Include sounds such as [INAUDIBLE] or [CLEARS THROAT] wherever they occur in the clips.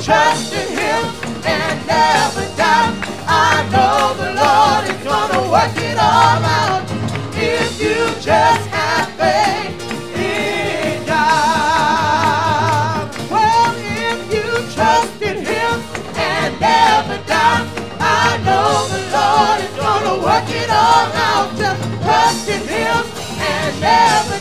trust in Him and never doubt, I know the Lord is gonna work it all out. If you just have faith in God. Well, if you trust in Him and never doubt, I know the Lord is gonna work it all out. Just trust in Him and never.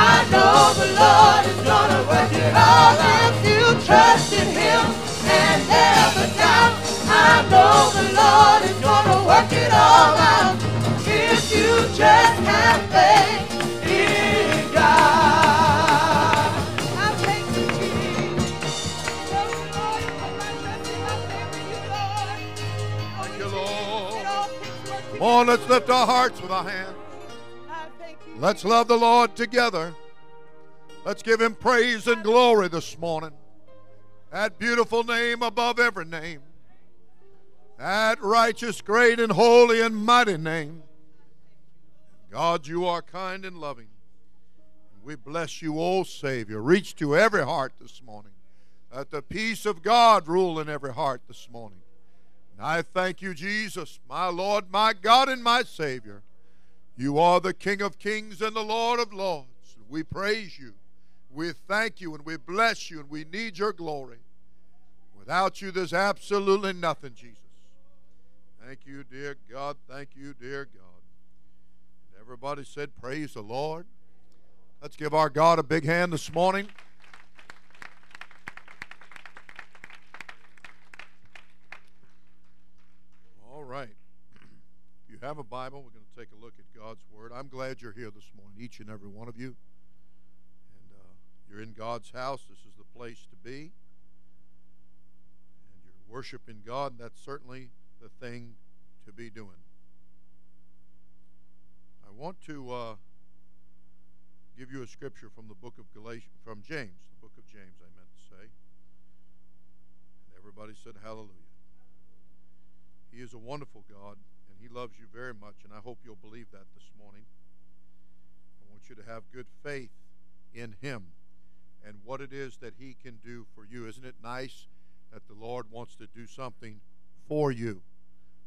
I know the Lord is gonna work it all out. If you trust in Him and never doubt, I know the Lord is gonna work it all out. If you just have faith in God. I thank you, Jesus. Love you, Lord. Thank you, oh, Lord. Come on, let's lift our hearts with our hands. Let's love the Lord together. Let's give him praise and glory this morning. That beautiful name above every name. That righteous, great, and holy and mighty name. God, you are kind and loving. We bless you, O Savior. Reach to every heart this morning. Let the peace of God rule in every heart this morning. And I thank you, Jesus, my Lord, my God, and my Savior. You are the King of kings and the Lord of lords. We praise you. We thank you and we bless you and we need your glory. Without you, there's absolutely nothing, Jesus. Thank you, dear God. Thank you, dear God. And everybody said, Praise the Lord. Let's give our God a big hand this morning. All right. If [CLEARS THROAT] you have a Bible, we're going to take a look at God's Word. I'm glad you're here this morning, each and every one of you. And uh, you're in God's house. This is the place to be. And you're worshiping God, and that's certainly the thing to be doing. I want to uh, give you a scripture from the book of Galatians, from James, the book of James, I meant to say. And everybody said, Hallelujah. He is a wonderful God, He loves you very much, and I hope you'll believe that this morning. I want you to have good faith in Him and what it is that He can do for you. Isn't it nice that the Lord wants to do something for you?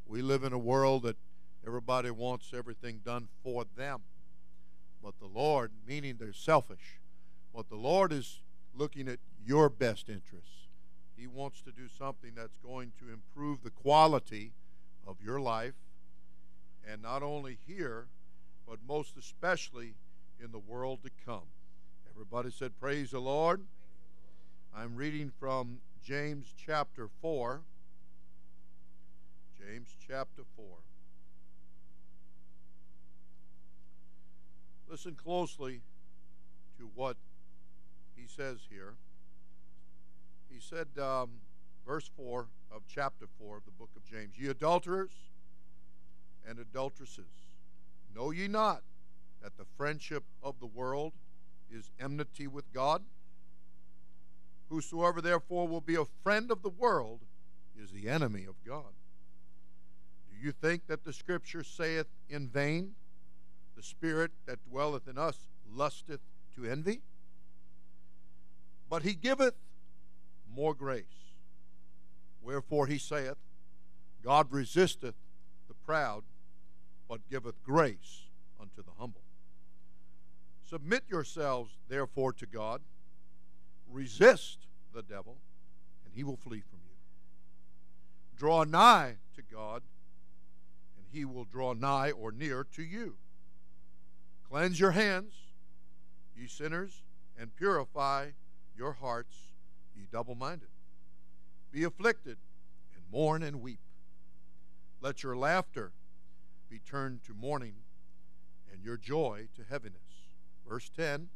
We live in a world that everybody wants everything done for them. But the Lord, meaning they're selfish, but the Lord is looking at your best interests. He wants to do something that's going to improve the quality of your life, and not only here, but most especially in the world to come. Everybody said, Praise the Lord. I'm reading from James chapter 4. James chapter 4. Listen closely to what he says here. He said, um, verse 4 of chapter 4 of the book of James Ye adulterers and adulteresses, know ye not that the friendship of the world is enmity with God? Whosoever therefore will be a friend of the world is the enemy of God. Do you think that the Scripture saith in vain, The Spirit that dwelleth in us lusteth to envy? But he giveth more grace. Wherefore he saith, God resisteth the proud, but giveth grace unto the humble. Submit yourselves, therefore, to God. Resist the devil, and he will flee from you. Draw nigh to God, and he will draw nigh or near to you. Cleanse your hands, ye sinners, and purify your hearts, ye double minded. Be afflicted, and mourn and weep. Let your laughter be turned to mourning, and your joy to heaviness. Verse 10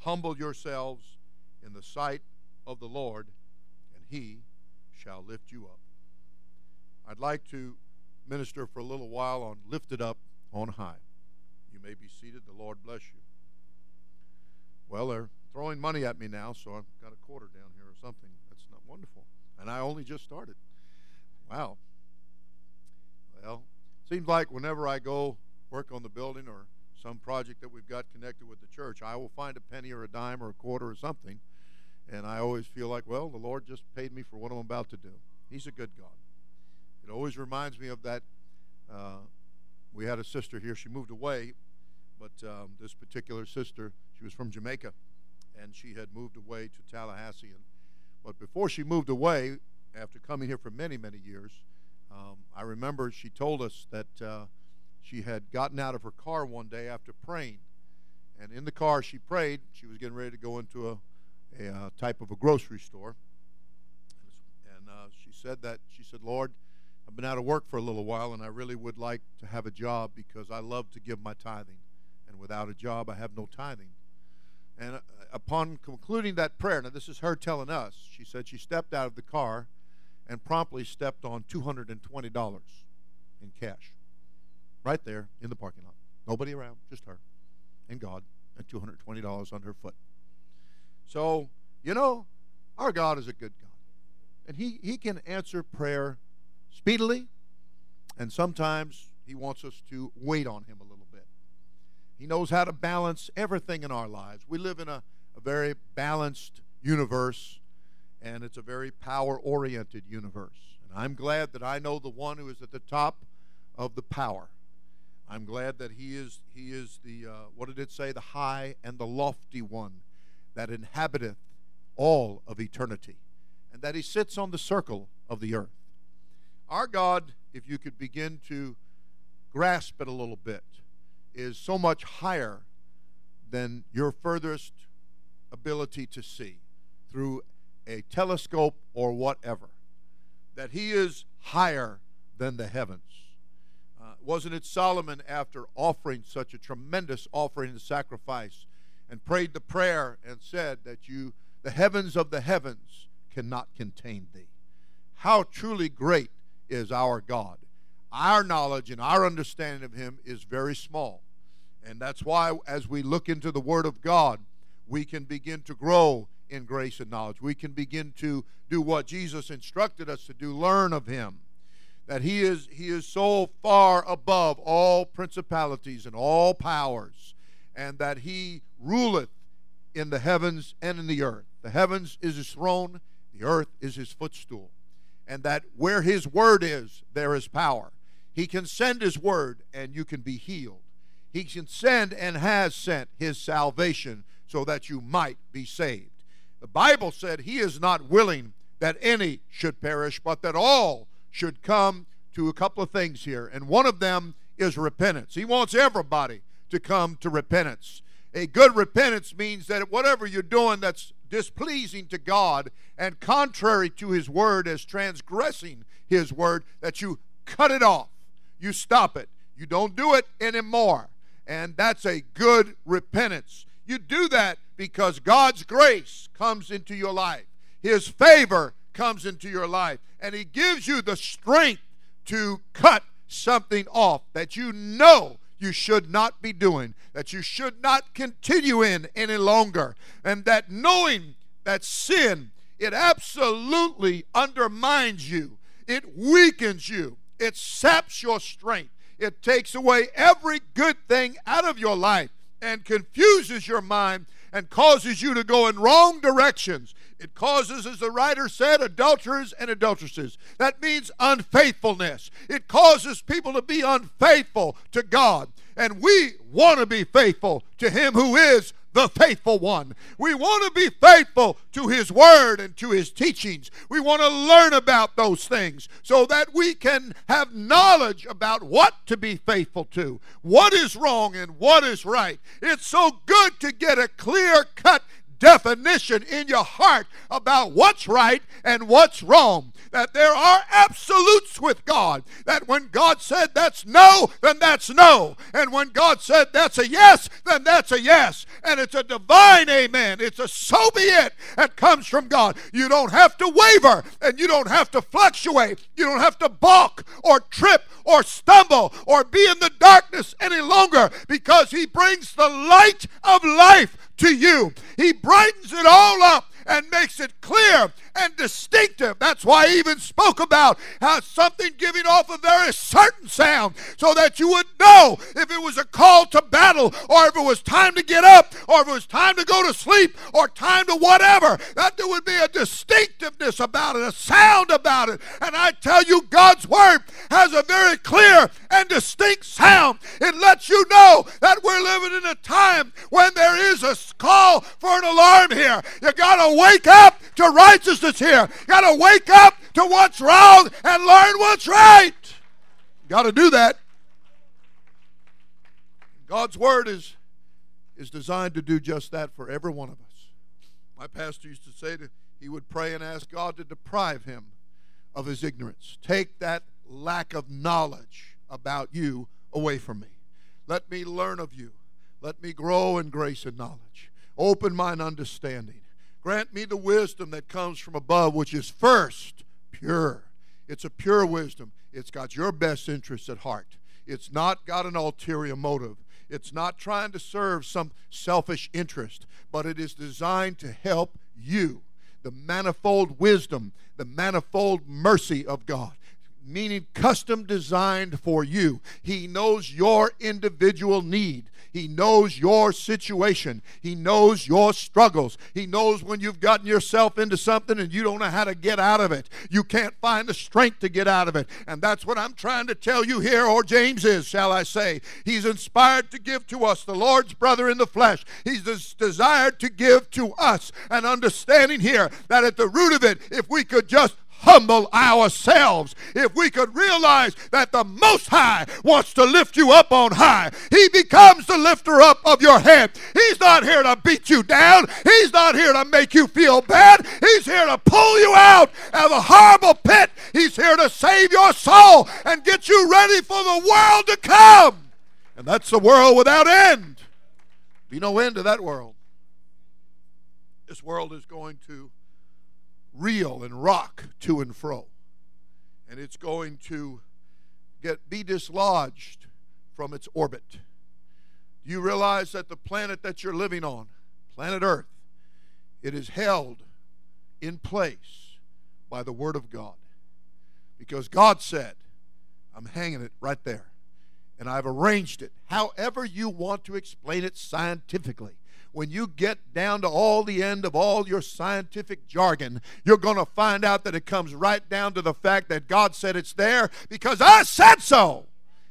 Humble yourselves in the sight of the Lord, and he shall lift you up. I'd like to minister for a little while on lifted up on high. You may be seated. The Lord bless you. Well, they're throwing money at me now, so I've got a quarter down here or something. That's not wonderful. And I only just started. Wow. Seems like whenever I go work on the building or some project that we've got connected with the church, I will find a penny or a dime or a quarter or something, And I always feel like, well, the Lord just paid me for what I'm about to do. He's a good God. It always reminds me of that. Uh, we had a sister here. She moved away, but um, this particular sister, she was from Jamaica, and she had moved away to Tallahassee. And, but before she moved away, after coming here for many, many years, um, I remember she told us that uh, she had gotten out of her car one day after praying. And in the car, she prayed. She was getting ready to go into a, a uh, type of a grocery store. And uh, she said that, she said, Lord, I've been out of work for a little while, and I really would like to have a job because I love to give my tithing. And without a job, I have no tithing. And uh, upon concluding that prayer, now this is her telling us, she said she stepped out of the car and promptly stepped on $220 in cash right there in the parking lot. Nobody around, just her and God, and $220 on her foot. So, you know, our God is a good God. And he, he can answer prayer speedily, and sometimes He wants us to wait on Him a little bit. He knows how to balance everything in our lives. We live in a, a very balanced universe, and it's a very power oriented universe. And I'm glad that I know the one who is at the top of the power. I'm glad that he is he is the uh, what did it say the high and the lofty one that inhabiteth all of eternity and that he sits on the circle of the earth. Our God, if you could begin to grasp it a little bit, is so much higher than your furthest ability to see through a telescope or whatever. That he is higher than the heavens. Uh, wasn't it Solomon, after offering such a tremendous offering and sacrifice, and prayed the prayer and said that you, the heavens of the heavens, cannot contain thee? How truly great is our God. Our knowledge and our understanding of Him is very small. And that's why, as we look into the Word of God, we can begin to grow in grace and knowledge. We can begin to do what Jesus instructed us to do learn of Him. That He is, he is so far above all principalities and all powers, and that He ruleth in the heavens and in the earth. The heavens is His throne, the earth is His footstool and that where His word is, there is power. He can send His word and you can be healed. He can send and has sent His salvation so that you might be saved. The Bible said He is not willing that any should perish, but that all should come to a couple of things here. And one of them is repentance. He wants everybody to come to repentance. A good repentance means that whatever you're doing that's displeasing to God and contrary to His word as transgressing His word, that you cut it off. You stop it. You don't do it anymore. And that's a good repentance. You do that because God's grace comes into your life, His favor comes into your life, and He gives you the strength to cut something off that you know you should not be doing, that you should not continue in any longer, and that knowing that sin, it absolutely undermines you, it weakens you, it saps your strength, it takes away every good thing out of your life and confuses your mind and causes you to go in wrong directions. It causes, as the writer said, adulterers and adulteresses. That means unfaithfulness. It causes people to be unfaithful to God. And we want to be faithful to Him who is the faithful one. We want to be faithful to His Word and to His teachings. We want to learn about those things so that we can have knowledge about what to be faithful to, what is wrong and what is right. It's so good to get a clear cut definition in your heart about what's right and what's wrong. That there are absolutes with God. That when God said that's no, then that's no. And when God said that's a yes, then that's a yes. And it's a divine amen. It's a so be it that comes from God. You don't have to waver and you don't have to fluctuate. You don't have to balk or trip or stumble or be in the darkness any longer because He brings the light of life to you. He brightens it all up and makes it clear and distinctive. That's why he even spoke about how something giving off a very certain sound so that you would know if it was a call to battle or if it was time to get up or if it was time to go to sleep or time to whatever. That there would be a distinctiveness about it, a sound about it. And I tell you, God's Word has a very clear and distinct sound. It lets you know that we're living in a time when there is a call for an alarm here. You got to wake up to righteousness here. Got to wake up to what's wrong and learn what's right. Got to do that. God's word is is designed to do just that for every one of us. My pastor used to say that he would pray and ask God to deprive him of his ignorance. Take that lack of knowledge about you away from me. Let me learn of you. Let me grow in grace and knowledge. Open mine understanding. Grant me the wisdom that comes from above, which is first pure. It's a pure wisdom. It's got your best interests at heart. It's not got an ulterior motive. It's not trying to serve some selfish interest, but it is designed to help you. The manifold wisdom, the manifold mercy of God meaning custom designed for you. He knows your individual need. He knows your situation. He knows your struggles. He knows when you've gotten yourself into something and you don't know how to get out of it. You can't find the strength to get out of it. And that's what I'm trying to tell you here, or James is, shall I say. He's inspired to give to us, the Lord's brother in the flesh. He's desired to give to us an understanding here that at the root of it, if we could just humble ourselves. If we could realize that the Most High wants to lift you up on high, He becomes the lifter up of your head. He's not here to beat you down, He's not here to make you feel bad. He's here to pull you out of a horrible pit. He's here to save your soul and get you ready for the world to come. And that's the world without end. Be no end to that world. This world is going to reel and rock to and fro. And it's going to get be dislodged from its orbit. Do you realize that the planet that you're living on, planet Earth, it is held in place by the Word of God. Because God said, I'm hanging it right there. And I've arranged it however you want to explain it scientifically when you get down to all the end of all your scientific jargon, you're going to find out that it comes right down to the fact that God said it's there because I said so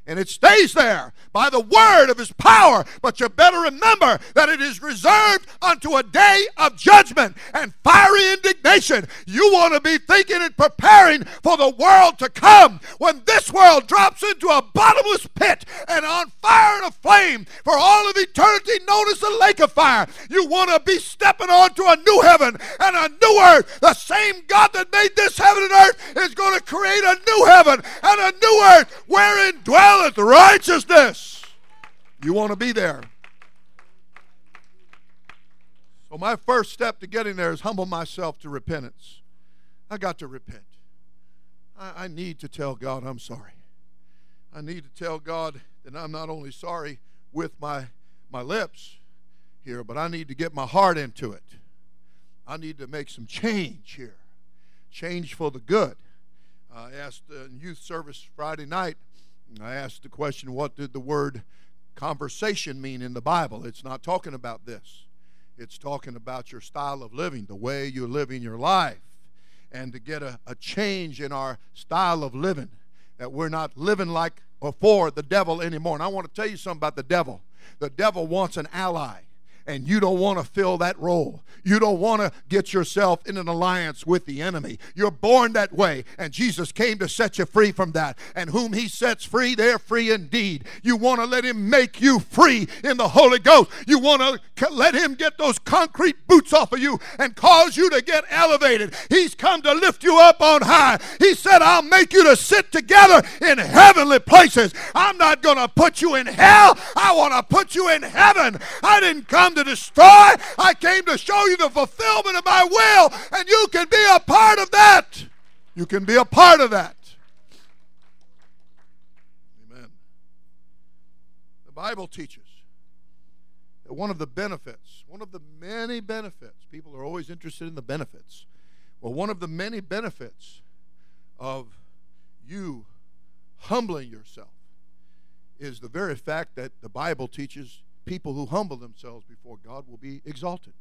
and it stays there by the word of his power. But you better remember that it is reserved unto a day of judgment and fiery indignation. You want to be thinking and preparing for the world to come when this world drops into a bottomless pit and on fire and aflame for all of eternity, known as the lake of fire. You want to be stepping onto a new heaven and a new earth. The same God that made this heaven and earth is going to create a new heaven and a new earth wherein dwells dwelleth righteousness. You want to be there. So, my first step to getting there is humble myself to repentance. I got to repent. I, I need to tell God I'm sorry. I need to tell God that I'm not only sorry with my, my lips here, but I need to get my heart into it. I need to make some change here, change for the good. I asked in youth service Friday night I asked the question, what did the word conversation mean in the Bible? It's not talking about this. It's talking about your style of living, the way you're living your life, and to get a, a change in our style of living, that we're not living like or for the devil anymore. And I want to tell you something about the devil. The devil wants an ally and you don't want to fill that role. You don't want to get yourself in an alliance with the enemy. You're born that way, and Jesus came to set you free from that. And whom he sets free, they're free indeed. You want to let him make you free in the Holy Ghost. You want to let him get those concrete boots off of you and cause you to get elevated. He's come to lift you up on high. He said, I'll make you to sit together in heavenly places. I'm not going to put you in hell. I want to put you in heaven. I didn't come to destroy. I came to show you the fulfillment of my will, and you can be a part of that. You can be a part of that. Amen. The Bible teaches that one of the benefits, one of the many benefits, people are always interested in the benefits. Well, one of the many benefits of you humbling yourself is the very fact that the Bible teaches people who humble themselves before God will be exalted.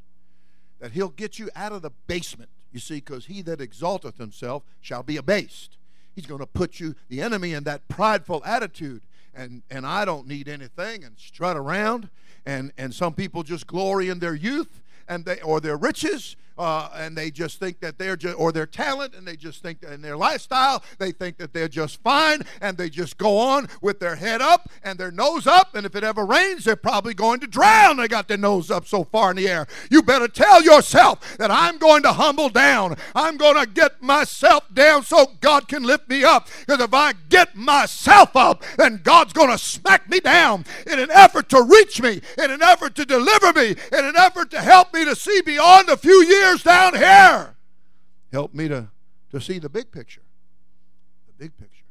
That He'll get you out of the basement, you see, because he that exalteth himself shall be abased. He's going to put you, the enemy, in that prideful attitude. And, and I don't need anything and strut around. And, and some people just glory in their youth and they, or their riches uh, and they just think that they're just, or their talent, and they just think that in their lifestyle, they think that they're just fine, and they just go on with their head up and their nose up, and if it ever rains, they're probably going to drown. They got their nose up so far in the air. You better tell yourself that I'm going to humble down. I'm going to get myself down so God can lift me up. Because if I get myself up, then God's going to smack me down in an effort to reach me, in an effort to deliver me, in an effort to help me to see beyond a few years down here. Help me to, to see the big picture. The big picture.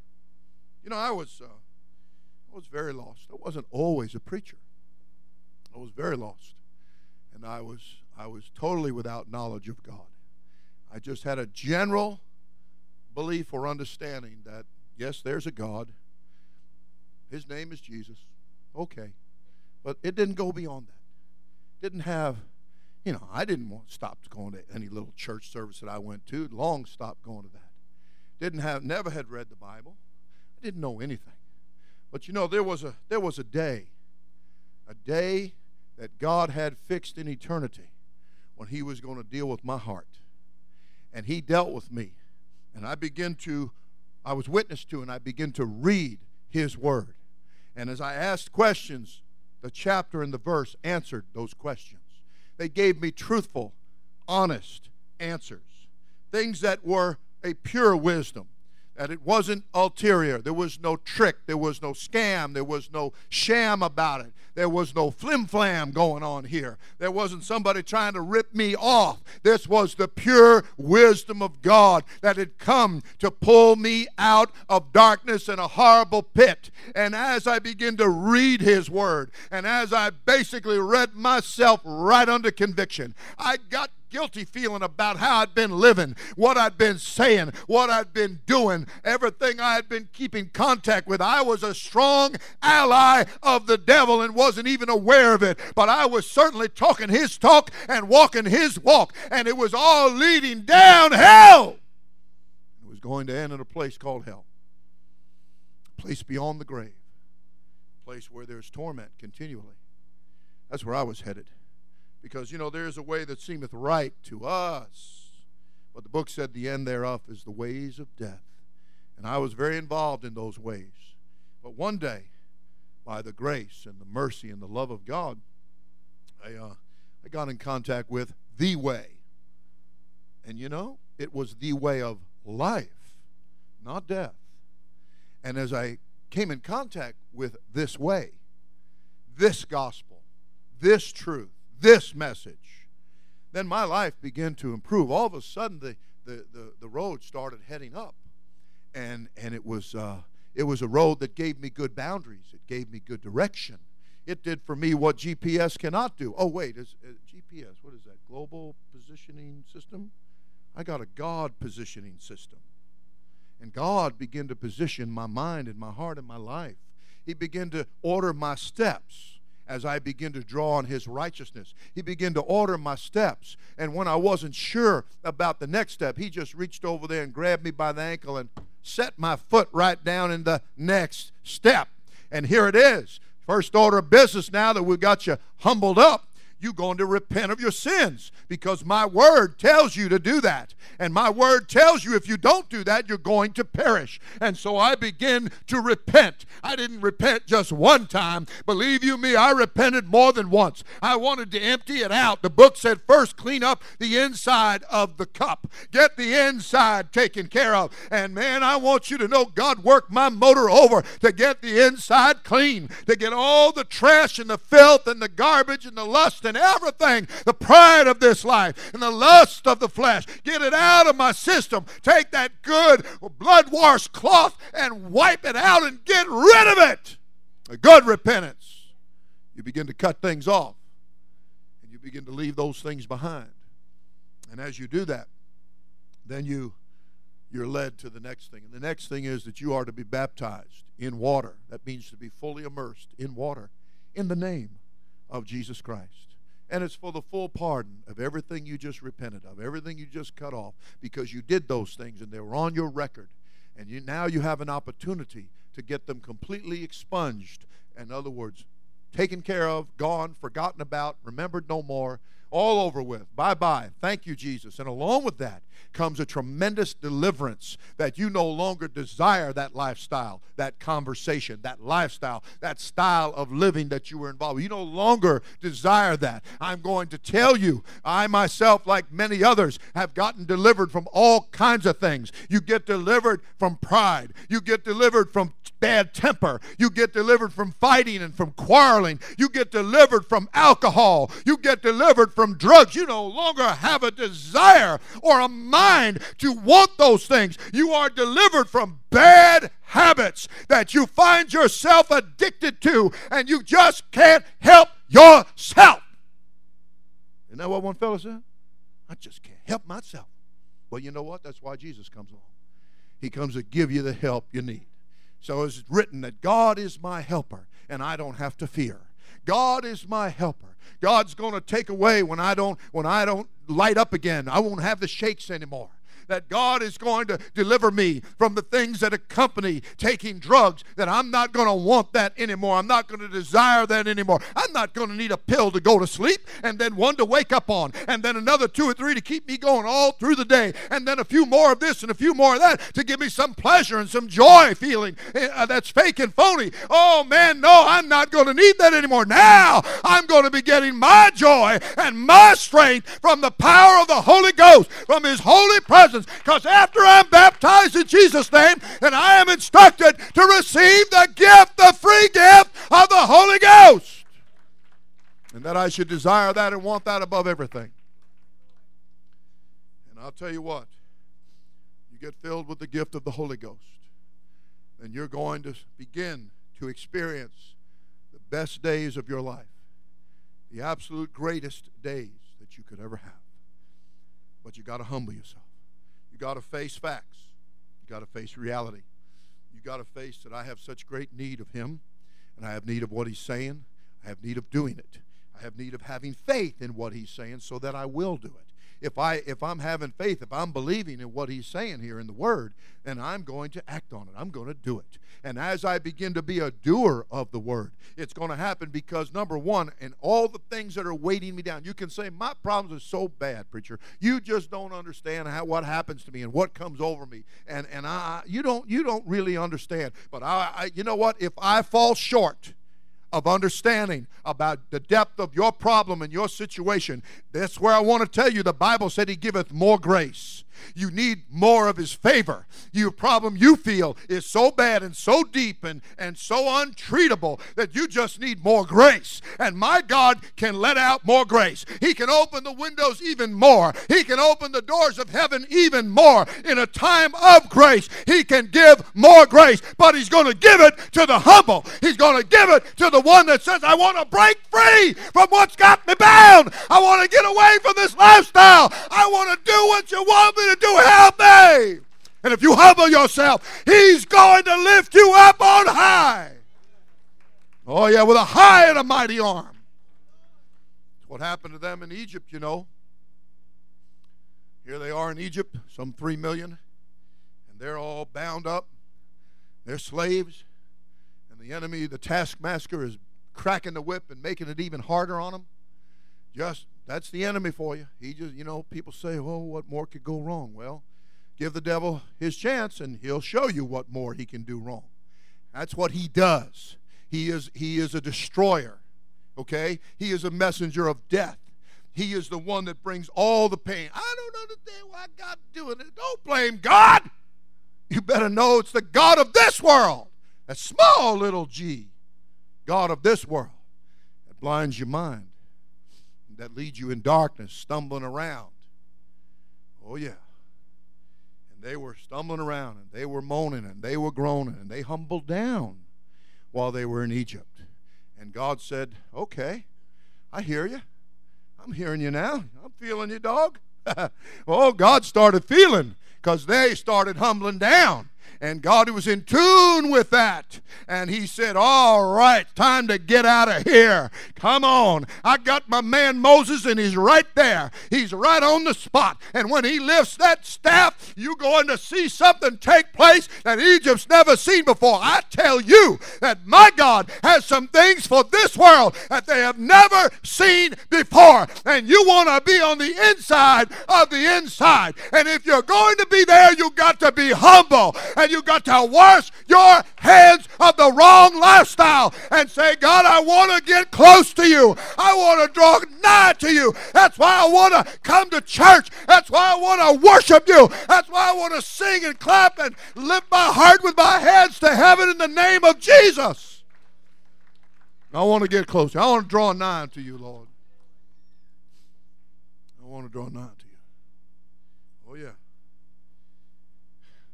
You know, I was uh, I was very lost. I wasn't always a preacher. I was very lost. And I was I was totally without knowledge of God. I just had a general belief or understanding that yes, there's a God. His name is Jesus. Okay. But it didn't go beyond that. Didn't have you know, I didn't want stop going to any little church service that I went to. Long stopped going to that. Didn't have, never had read the Bible. I didn't know anything. But you know, there was a there was a day, a day that God had fixed in eternity when He was going to deal with my heart, and He dealt with me, and I began to, I was witness to, and I began to read His Word, and as I asked questions, the chapter and the verse answered those questions. They gave me truthful, honest answers, things that were a pure wisdom. That it wasn't ulterior. There was no trick. There was no scam. There was no sham about it. There was no flim flam going on here. There wasn't somebody trying to rip me off. This was the pure wisdom of God that had come to pull me out of darkness and a horrible pit. And as I begin to read His Word, and as I basically read myself right under conviction, I got guilty feeling about how I'd been living, what I'd been saying, what I'd been doing, everything I had been keeping contact with. I was a strong ally of the devil and wasn't even aware of it, but I was certainly talking his talk and walking his walk, and it was all leading down hell. It was going to end in a place called hell, a place beyond the grave, a place where there's torment continually. That's where I was headed. Because, you know, there is a way that seemeth right to us. But the book said the end thereof is the ways of death. And I was very involved in those ways. But one day, by the grace and the mercy and the love of God, I, uh, I got in contact with the way. And you know, it was the way of life, not death. And as I came in contact with this way, this gospel, this truth, this message, then my life began to improve. All of a sudden, the, the, the, the road started heading up. And, and it, was, uh, it was a road that gave me good boundaries, it gave me good direction. It did for me what GPS cannot do. Oh, wait, is, uh, GPS, what is that? Global Positioning System? I got a God positioning system. And God began to position my mind and my heart and my life. He began to order my steps as I begin to draw on His righteousness. He began to order my steps. And when I wasn't sure about the next step, He just reached over there and grabbed me by the ankle and set my foot right down in the next step. And here it is. First order of business now that we've got you humbled up you're going to repent of your sins because my word tells you to do that. And my word tells you if you don't do that, you're going to perish. And so I begin to repent. I didn't repent just one time. Believe you me, I repented more than once. I wanted to empty it out. The book said first clean up the inside of the cup, get the inside taken care of. And man, I want you to know God worked my motor over to get the inside clean, to get all the trash and the filth and the garbage and the lust and everything, the pride of this life and the lust of the flesh. Get it out of my system. Take that good blood washed cloth and wipe it out and get rid of it. A good repentance. You begin to cut things off. And you begin to leave those things behind. And as you do that, then you you're led to the next thing. And the next thing is that you are to be baptized in water. That means to be fully immersed in water in the name of Jesus Christ. And it's for the full pardon of everything you just repented of, everything you just cut off, because you did those things and they were on your record. And you, now you have an opportunity to get them completely expunged. In other words, taken care of, gone, forgotten about, remembered no more, all over with. Bye bye. Thank you, Jesus. And along with that comes a tremendous deliverance that you no longer desire that lifestyle, that conversation, that lifestyle, that style of living that you were involved with. You no longer desire that. I'm going to tell you, I myself, like many others, have gotten delivered from all kinds of things. You get delivered from pride, you get delivered from bad temper, you get delivered from fighting and from quarreling, you get delivered from alcohol, you get delivered from drugs. You no longer have a desire or a mind to want those things. You are delivered from bad habits that you find yourself addicted to and you just can't help yourself. Isn't that what one fellow said? I just can't help myself. Well, you know what? That's why Jesus comes along. He comes to give you the help you need. So it's written that God is my helper and I don't have to fear. God is my helper. God's going to take away when I don't when I don't light up again. I won't have the shakes anymore that God is going to deliver me from the things that accompany taking drugs, that I'm not going to want that anymore. I'm not going to desire that anymore. I'm not going to need a pill to go to sleep and then one to wake up on and then another two or three to keep me going all through the day and then a few more of this and a few more of that to give me some pleasure and some joy feeling uh, that's fake and phony. Oh man, no, I'm not going to need that anymore. Now I'm going to be getting my joy and my strength from the power of the Holy Ghost, from His holy presence presence. Because after I'm baptized in Jesus' name, and I am instructed to receive the gift, the free gift of the Holy Ghost. And that I should desire that and want that above everything. And I'll tell you what, you get filled with the gift of the Holy Ghost, then you're going to begin to experience the best days of your life, the absolute greatest days that you could ever have. But you got to humble yourself. You got to face facts. You got to face reality. You got to face that I have such great need of Him, and I have need of what He's saying. I have need of doing it. I have need of having faith in what He's saying so that I will do it if I if I'm having faith, if I'm believing in what he's saying here in the word, then I'm going to act on it. I'm going to do it. And as I begin to be a doer of the word, it's going to happen because number 1, and all the things that are weighting me down. You can say my problems are so bad, preacher. You just don't understand how what happens to me and what comes over me. And and I you don't you don't really understand. But I, I you know what? If I fall short, of understanding about the depth of your problem and your situation, that's where I want to tell you the Bible said He giveth more grace. You need more of his favor. Your problem you feel is so bad and so deep and, and so untreatable that you just need more grace. And my God can let out more grace. He can open the windows even more. He can open the doors of heaven even more. In a time of grace, He can give more grace, but He's going to give it to the humble. He's going to give it to the one that says, I want to break free from what's got me bound. I want to get away from this lifestyle. I want to do what you want me to do. Help me. And if you humble yourself, He's going to lift you up on high. Oh, yeah, with a high and a mighty arm. What happened to them in Egypt, you know. Here they are in Egypt, some three million, and they're all bound up. They're slaves, the enemy, the taskmaster, is cracking the whip and making it even harder on them. Just that's the enemy for you. He just, you know, people say, oh, what more could go wrong? Well, give the devil his chance and he'll show you what more he can do wrong. That's what he does. He is, he is a destroyer, okay? He is a messenger of death. He is the one that brings all the pain. I don't understand why God's doing it. Don't blame God. You better know it's the God of this world, a small little g, God of this world, that blinds your mind that leads you in darkness, stumbling around. Oh, yeah. And they were stumbling around and they were moaning and they were groaning and they humbled down while they were in Egypt. And God said, Okay, I hear you. I'm hearing you now. I'm feeling you, dog. [LAUGHS] oh, God started feeling because they started humbling down. And God was in tune with that. And He said, All right, time to get out of here. Come on. I got my man Moses, and he's right there. He's right on the spot. And when he lifts that staff, you're going to see something take place that Egypt's never seen before. I tell you that my God has some things for this world that they have never seen before. And you want to be on the inside of the inside. And if you're going to be there, you got to be humble. And you got to wash your hands of the wrong lifestyle and say, God, I want to get close to you. I want to draw nigh to you. That's why I want to come to church. That's why I want to worship you. That's why I want to sing and clap and lift my heart with my hands to heaven in the name of Jesus. I want to get closer. I want to draw nigh to you, Lord. I want to draw nigh to you. Oh, yeah.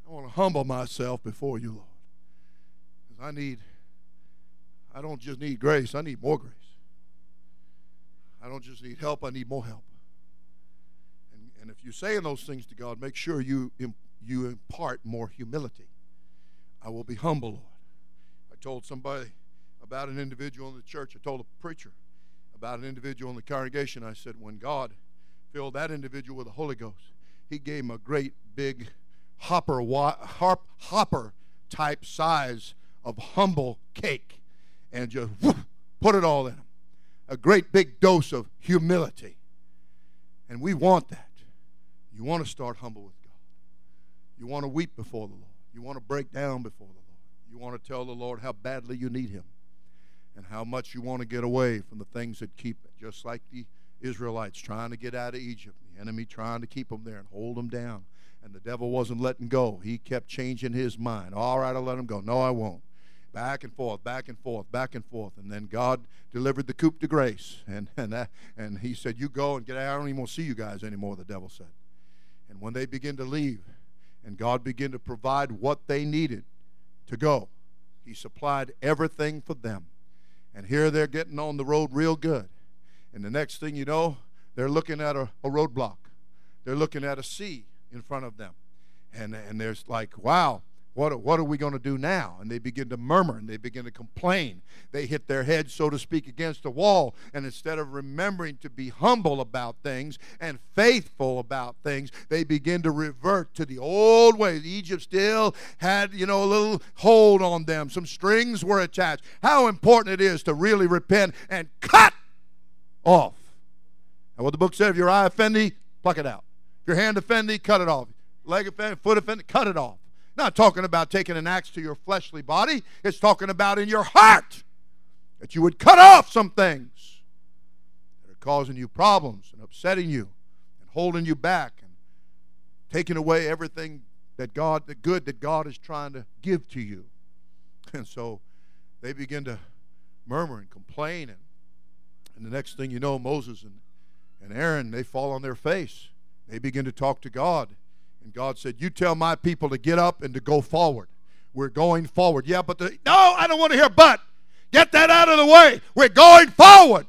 I want to humble myself before you, Lord. Because I need, I don't just need grace, I need more grace. I don't just need help, I need more help. And, and if you're saying those things to God, make sure you, you impart more humility. I will be humble, Lord. I told somebody about an individual in the church, I told a preacher about an individual in the congregation. I said, when God filled that individual with the Holy Ghost, He gave him a great big hopper harp, hopper type size of humble cake and just whoop, put it all in them. A great big dose of humility. And we want that. You want to start humble with God. You want to weep before the Lord. You want to break down before the Lord. You want to tell the Lord how badly you need Him and how much you want to get away from the things that keep it, just like the Israelites trying to get out of Egypt, the enemy trying to keep them there and hold them down. And the devil wasn't letting go. He kept changing his mind. All right, I'll let him go. No, I won't. Back and forth, back and forth, back and forth. And then God delivered the coup de grace. And, [LAUGHS] and, that, and he said, You go and get out. I don't even want to see you guys anymore, the devil said. And when they begin to leave, and God began to provide what they needed to go, he supplied everything for them. And here they're getting on the road real good. And the next thing you know, they're looking at a, a roadblock. They're looking at a sea in front of them. And, and there's like, wow, what, what are we going to do now? And they begin to murmur and they begin to complain. They hit their heads, so to speak, against the wall. And instead of remembering to be humble about things and faithful about things, they begin to revert to the old ways. Egypt still had, you know, a little hold on them. Some strings were attached. How important it is to really repent and cut off. And what the book said, if your eye offend thee, pluck it out. If your hand offend cut it off. Leg offend, foot offend, cut it off. Not talking about taking an axe to your fleshly body. It's talking about in your heart that you would cut off some things that are causing you problems and upsetting you and holding you back and taking away everything that God, the good that God is trying to give to you. [LAUGHS] And so they begin to murmur and complain. And, and the next thing you know, Moses and, and Aaron, they fall on their face. They begin to talk to God. And God said, You tell my people to get up and to go forward. We're going forward. Yeah, but the, no, I don't want to hear but. Get that out of the way. We're going forward.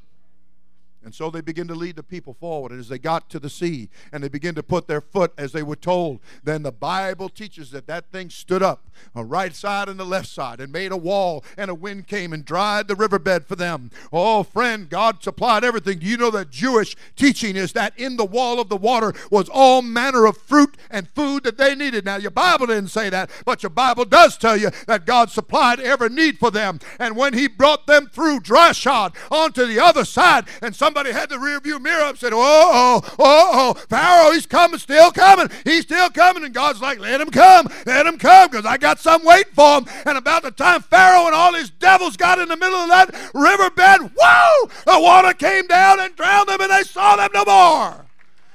And so they begin to lead the people forward. And as they got to the sea and they begin to put their foot as they were told, then the Bible teaches that that thing stood up, a right side and the left side, and made a wall, and a wind came and dried the riverbed for them. Oh, friend, God supplied everything. Do you know that Jewish teaching is that in the wall of the water was all manner of fruit and food that they needed? Now, your Bible didn't say that, but your Bible does tell you that God supplied every need for them. And when He brought them through dry shod onto the other side, and some somebody had the rear view mirror up and said, Oh, oh, oh, oh, Pharaoh, he's coming, still coming. He's still coming. And God's like, Let him come, let him come, because I got some waiting for him. And about the time Pharaoh and all his devils got in the middle of that riverbed, whoa, the water came down and drowned them, and they saw them no more.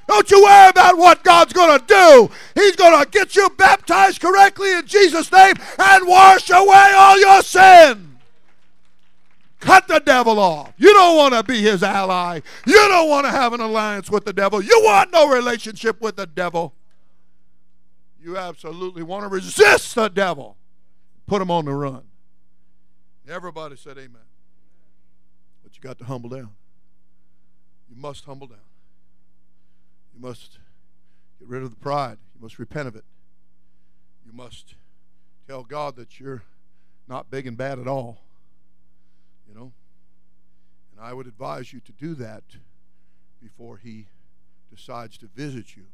Don't you worry about what God's going to do. He's going to get you baptized correctly in Jesus' name and wash away all your sin. Cut the devil off. You don't want to be his ally. You don't want to have an alliance with the devil. You want no relationship with the devil. You absolutely want to resist the devil. Put him on the run. Everybody said amen. But you got to humble down. You must humble down. You must get rid of the pride. You must repent of it. You must tell God that you're not big and bad at all. And I would advise you to do that before He decides to visit you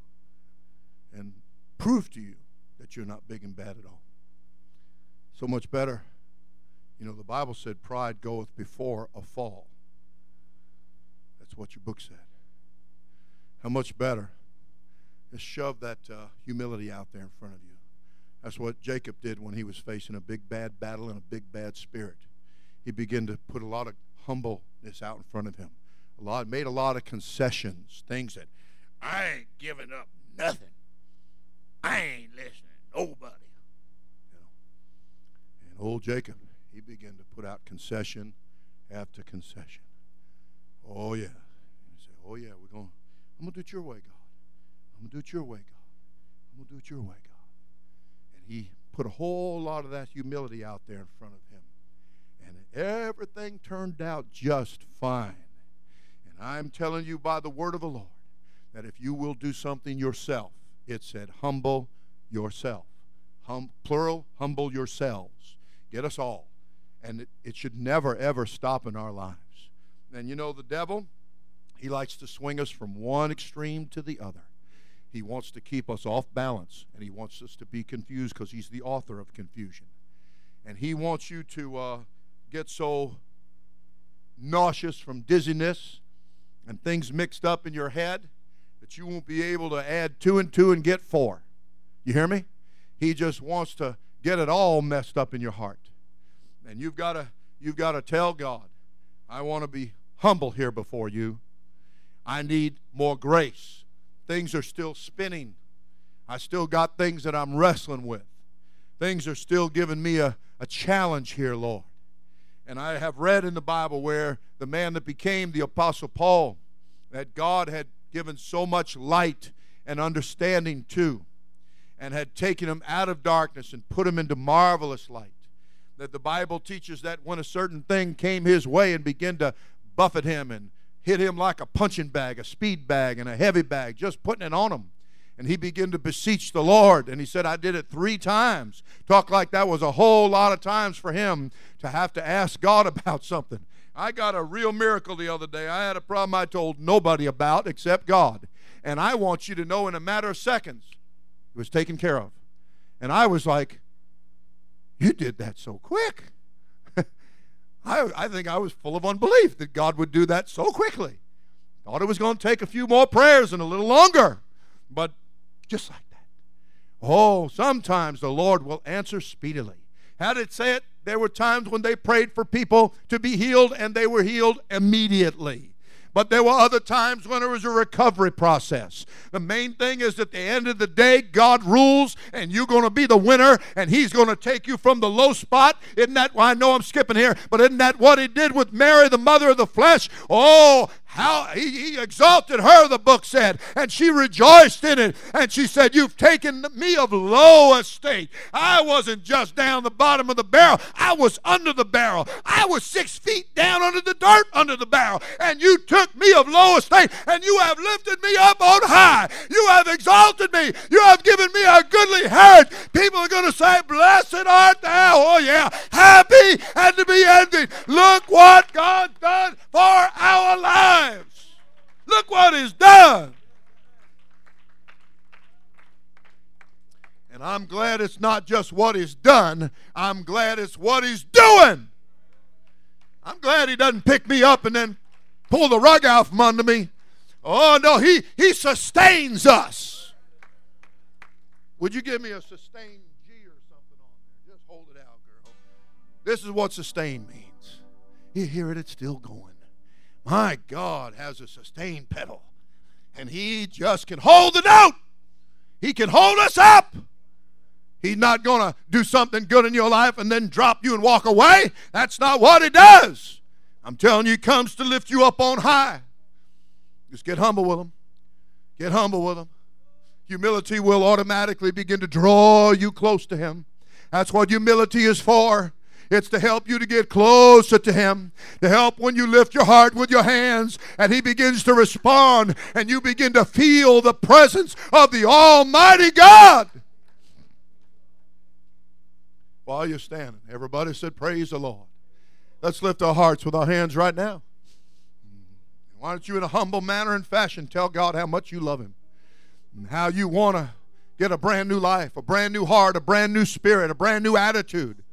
and prove to you that you're not big and bad at all. So much better. You know, the Bible said, Pride goeth before a fall. That's what your book said. How much better? Just shove that uh, humility out there in front of you. That's what Jacob did when he was facing a big bad battle and a big bad spirit. He began to put a lot of humbleness out in front of him. A lot made a lot of concessions, things that I ain't giving up nothing. I ain't listening nobody. You know. And old Jacob, he began to put out concession after concession. Oh yeah. He said, Oh yeah, we're going I'm gonna do it your way, God. I'm gonna do it your way, God. I'm gonna do it your way, God. And he put a whole lot of that humility out there in front of him. Everything turned out just fine. And I'm telling you by the word of the Lord that if you will do something yourself, it said, humble yourself. Hum, plural, humble yourselves. Get us all. And it, it should never, ever stop in our lives. And you know, the devil, he likes to swing us from one extreme to the other. He wants to keep us off balance, and he wants us to be confused because he's the author of confusion. And he wants you to uh, get so nauseous from dizziness and things mixed up in your head that you won't be able to add two and two and get four. You hear me? He just wants to get it all messed up in your heart. And you've got to you've got to tell God, I want to be humble here before you. I need more grace. Things are still spinning. I still got things that I'm wrestling with. Things are still giving me a, a challenge here, Lord. And I have read in the Bible where the man that became the Apostle Paul, that God had given so much light and understanding to, and had taken him out of darkness and put him into marvelous light. That the Bible teaches that when a certain thing came his way and began to buffet him and hit him like a punching bag, a speed bag, and a heavy bag, just putting it on him. And he began to beseech the Lord. And he said, I did it three times. Talk like that was a whole lot of times for him to have to ask God [LAUGHS] about something. I got a real miracle the other day. I had a problem I told nobody about except God. And I want you to know in a matter of seconds, it was taken care of. And I was like, You did that so quick. [LAUGHS] I, I think I was full of unbelief that God would do that so quickly. Thought it was going to take a few more prayers and a little longer. But just like that. Oh, sometimes the Lord will answer speedily. How did it say it? There were times when they prayed for people to be healed and they were healed immediately. But there were other times when it was a recovery process. The main thing is at the end of the day, God rules and you're going to be the winner and He's going to take you from the low spot. Isn't that, well, I know I'm skipping here, but isn't that what He did with Mary, the mother of the flesh? Oh, how he, he, exalted her, the book said, and she rejoiced in it. And she said, You've taken me of low estate. I wasn't just down the bottom of the barrel, I was under the barrel. I was six feet down under the dirt under the barrel. And you took me of low estate, and you have lifted me up on high. You have exalted me. You have given me a goodly heritage. People are going to say, Blessed art thou. Oh, yeah. Happy and to be envied. Look what God done for our lives lives. Look what he's done. And I'm glad it's not just what he's done, I'm glad it's what he's doing. I'm glad he doesn't pick me up and then pull the rug out from under me. Oh, no, he, he sustains us. Would you give me a sustain G or something on there? Just hold it out, girl. This is what sustain means. You hear it, it's still going. My God has a sustain pedal, and He just can hold the note. He can hold us up. He's not going to do something good in your life and then drop you and walk away. That's not what He does. I'm telling you, He comes to lift you up on high. Just get humble with Him. Get humble with Him. Humility will automatically begin to draw you close to Him. That's what humility is for. It's to help you to get closer to Him, to help when you lift your heart with your hands and He begins to respond and you begin to feel the presence of the Almighty God. While you're standing, everybody said, Praise the Lord. Let's lift our hearts with our hands right now. Why don't you, in a humble manner and fashion, tell God how much you love Him and how you want to get a brand new life, a brand new heart, a brand new spirit, a brand new attitude,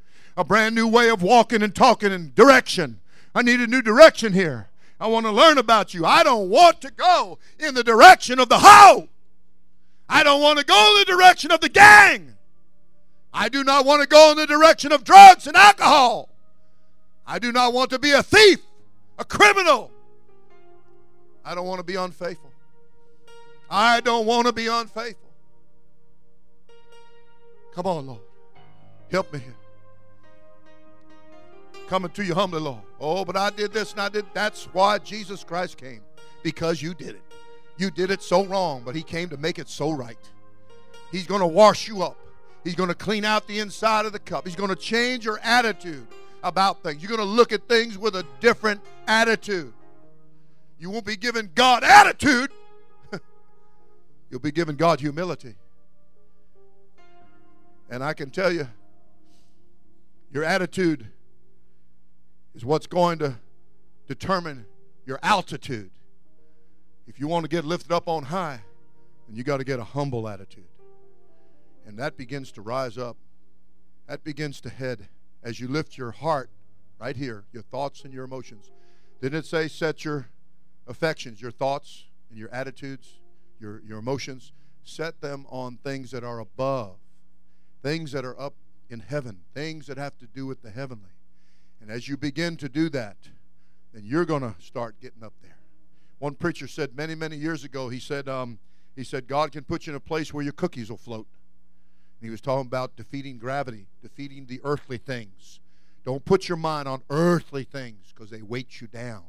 a brand new way of walking and talking and direction. I need a new direction here. I want to learn about you. I don't want to go in the direction of the hoe. I don't want to go in the direction of the gang. I do not want to go in the direction of drugs and alcohol. I do not want to be a thief, a criminal. I don't want to be unfaithful. I don't want to be unfaithful. Come on, Lord. Help me here. Coming to you humbly, Lord. Oh, but I did this and I did. That's why Jesus Christ came. Because you did it. You did it so wrong, but He came to make it so right. He's going to wash you up. He's going to clean out the inside of the cup. He's going to change your attitude about things. You're going to look at things with a different attitude. You won't be giving God attitude, [LAUGHS] you'll be giving God humility. And I can tell you, your attitude is what's going to determine your altitude. If you want to get lifted up on high, then you got to get a humble attitude. And that begins to rise up. That begins to head as you lift your heart right here, your thoughts and your emotions. Didn't it say set your affections, your thoughts and your attitudes, your, your emotions, set them on things that are above, things that are up in heaven, things that have to do with the heavenly. And as you begin to do that, then you're going to start getting up there. One preacher said many, many years ago, he said, um, he said, God can put you in a place where your cookies will float. And he was talking about defeating gravity, defeating the earthly things. Don't put your mind on earthly things because they weight you down,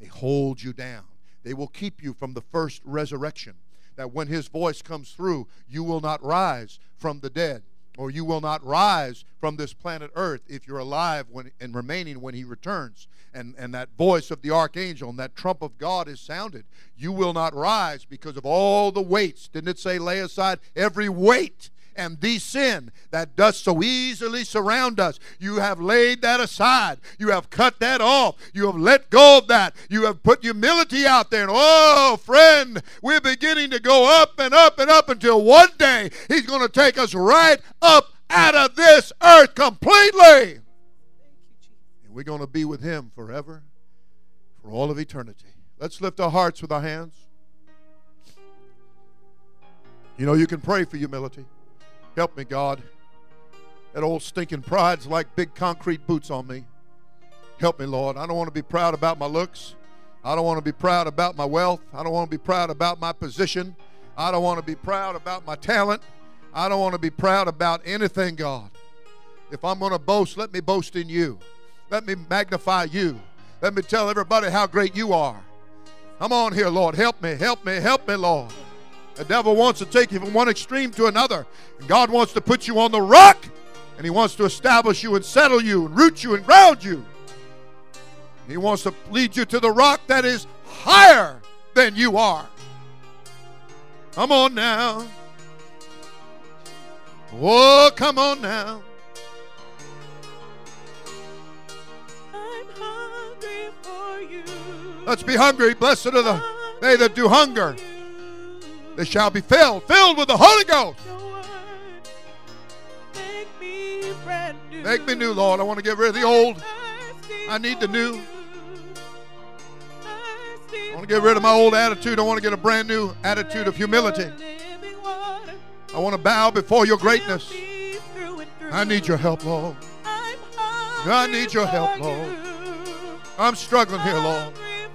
they hold you down. They will keep you from the first resurrection. That when his voice comes through, you will not rise from the dead or you will not rise from this planet earth if you're alive when, and remaining when he returns. And, and that voice of the archangel and that trump of god is sounded. You will not rise because of all the weights. Didn't it say lay aside every weight and the sin that does so easily surround us. You have laid that aside. You have cut that off. You have let go of that. You have put humility out there. And oh, friend, we're beginning to go up and up and up until one day He's going to take us right up out of this earth completely. And we're going to be with Him forever, for all of eternity. Let's lift our hearts with our hands. You know, you can pray for humility. Help me, God. That old stinking pride's like big concrete boots on me. Help me, Lord. I don't want to be proud about my looks. I don't want to be proud about my wealth. I don't want to be proud about my position. I don't want to be proud about my talent. I don't want to be proud about anything, God. If I'm going to boast, let me boast in you. Let me magnify you. Let me tell everybody how great you are. Come on here, Lord. Help me, help me, help me, Lord. The devil wants to take you from one extreme to another. And God wants to put you on the rock, and He wants to establish you and settle you and root you and ground you. He wants to lead you to the rock that is higher than you are. Come on now. Oh, come on now. I'm hungry for you. Let's be hungry. Blessed are the they that do hunger. They shall be filled, filled with the Holy Ghost. Make me brand new. Make me new, Lord. I want to get rid of the old. I need the new. I want to get rid of my old attitude. I want to get a brand new attitude of humility. I want to bow before your greatness. I need your help, Lord. I need your help, Lord. I'm struggling here, Lord.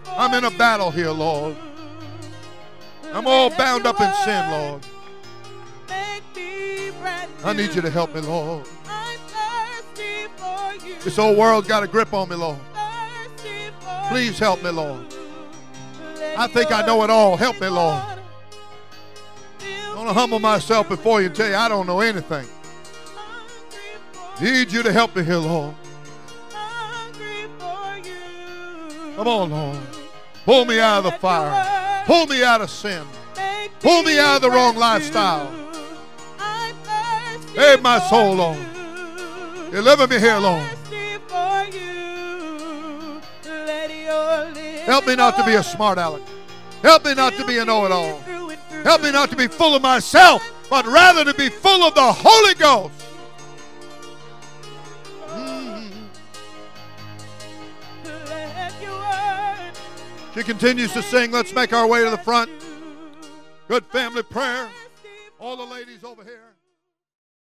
I'm in a battle here, Lord. I'm all bound up in sin, Lord. I need you to help me, Lord. This old world got a grip on me, Lord. Please help me, Lord. I think I know it all. Help me, Lord. I'm going to humble myself before you and tell you I don't know anything. Need you to help me here, Lord. Come on, Lord. Pull me out of the fire. Pull me out of sin. Pull me out of the wrong lifestyle. Save my soul, Lord. Deliver me here, Lord. Help me not to be a smart aleck. Help me not to be a know it all. Help me not to be full of myself, but rather to be full of the Holy Ghost. She continues to sing, Let's make our way to the front. Good family prayer. All the ladies over here.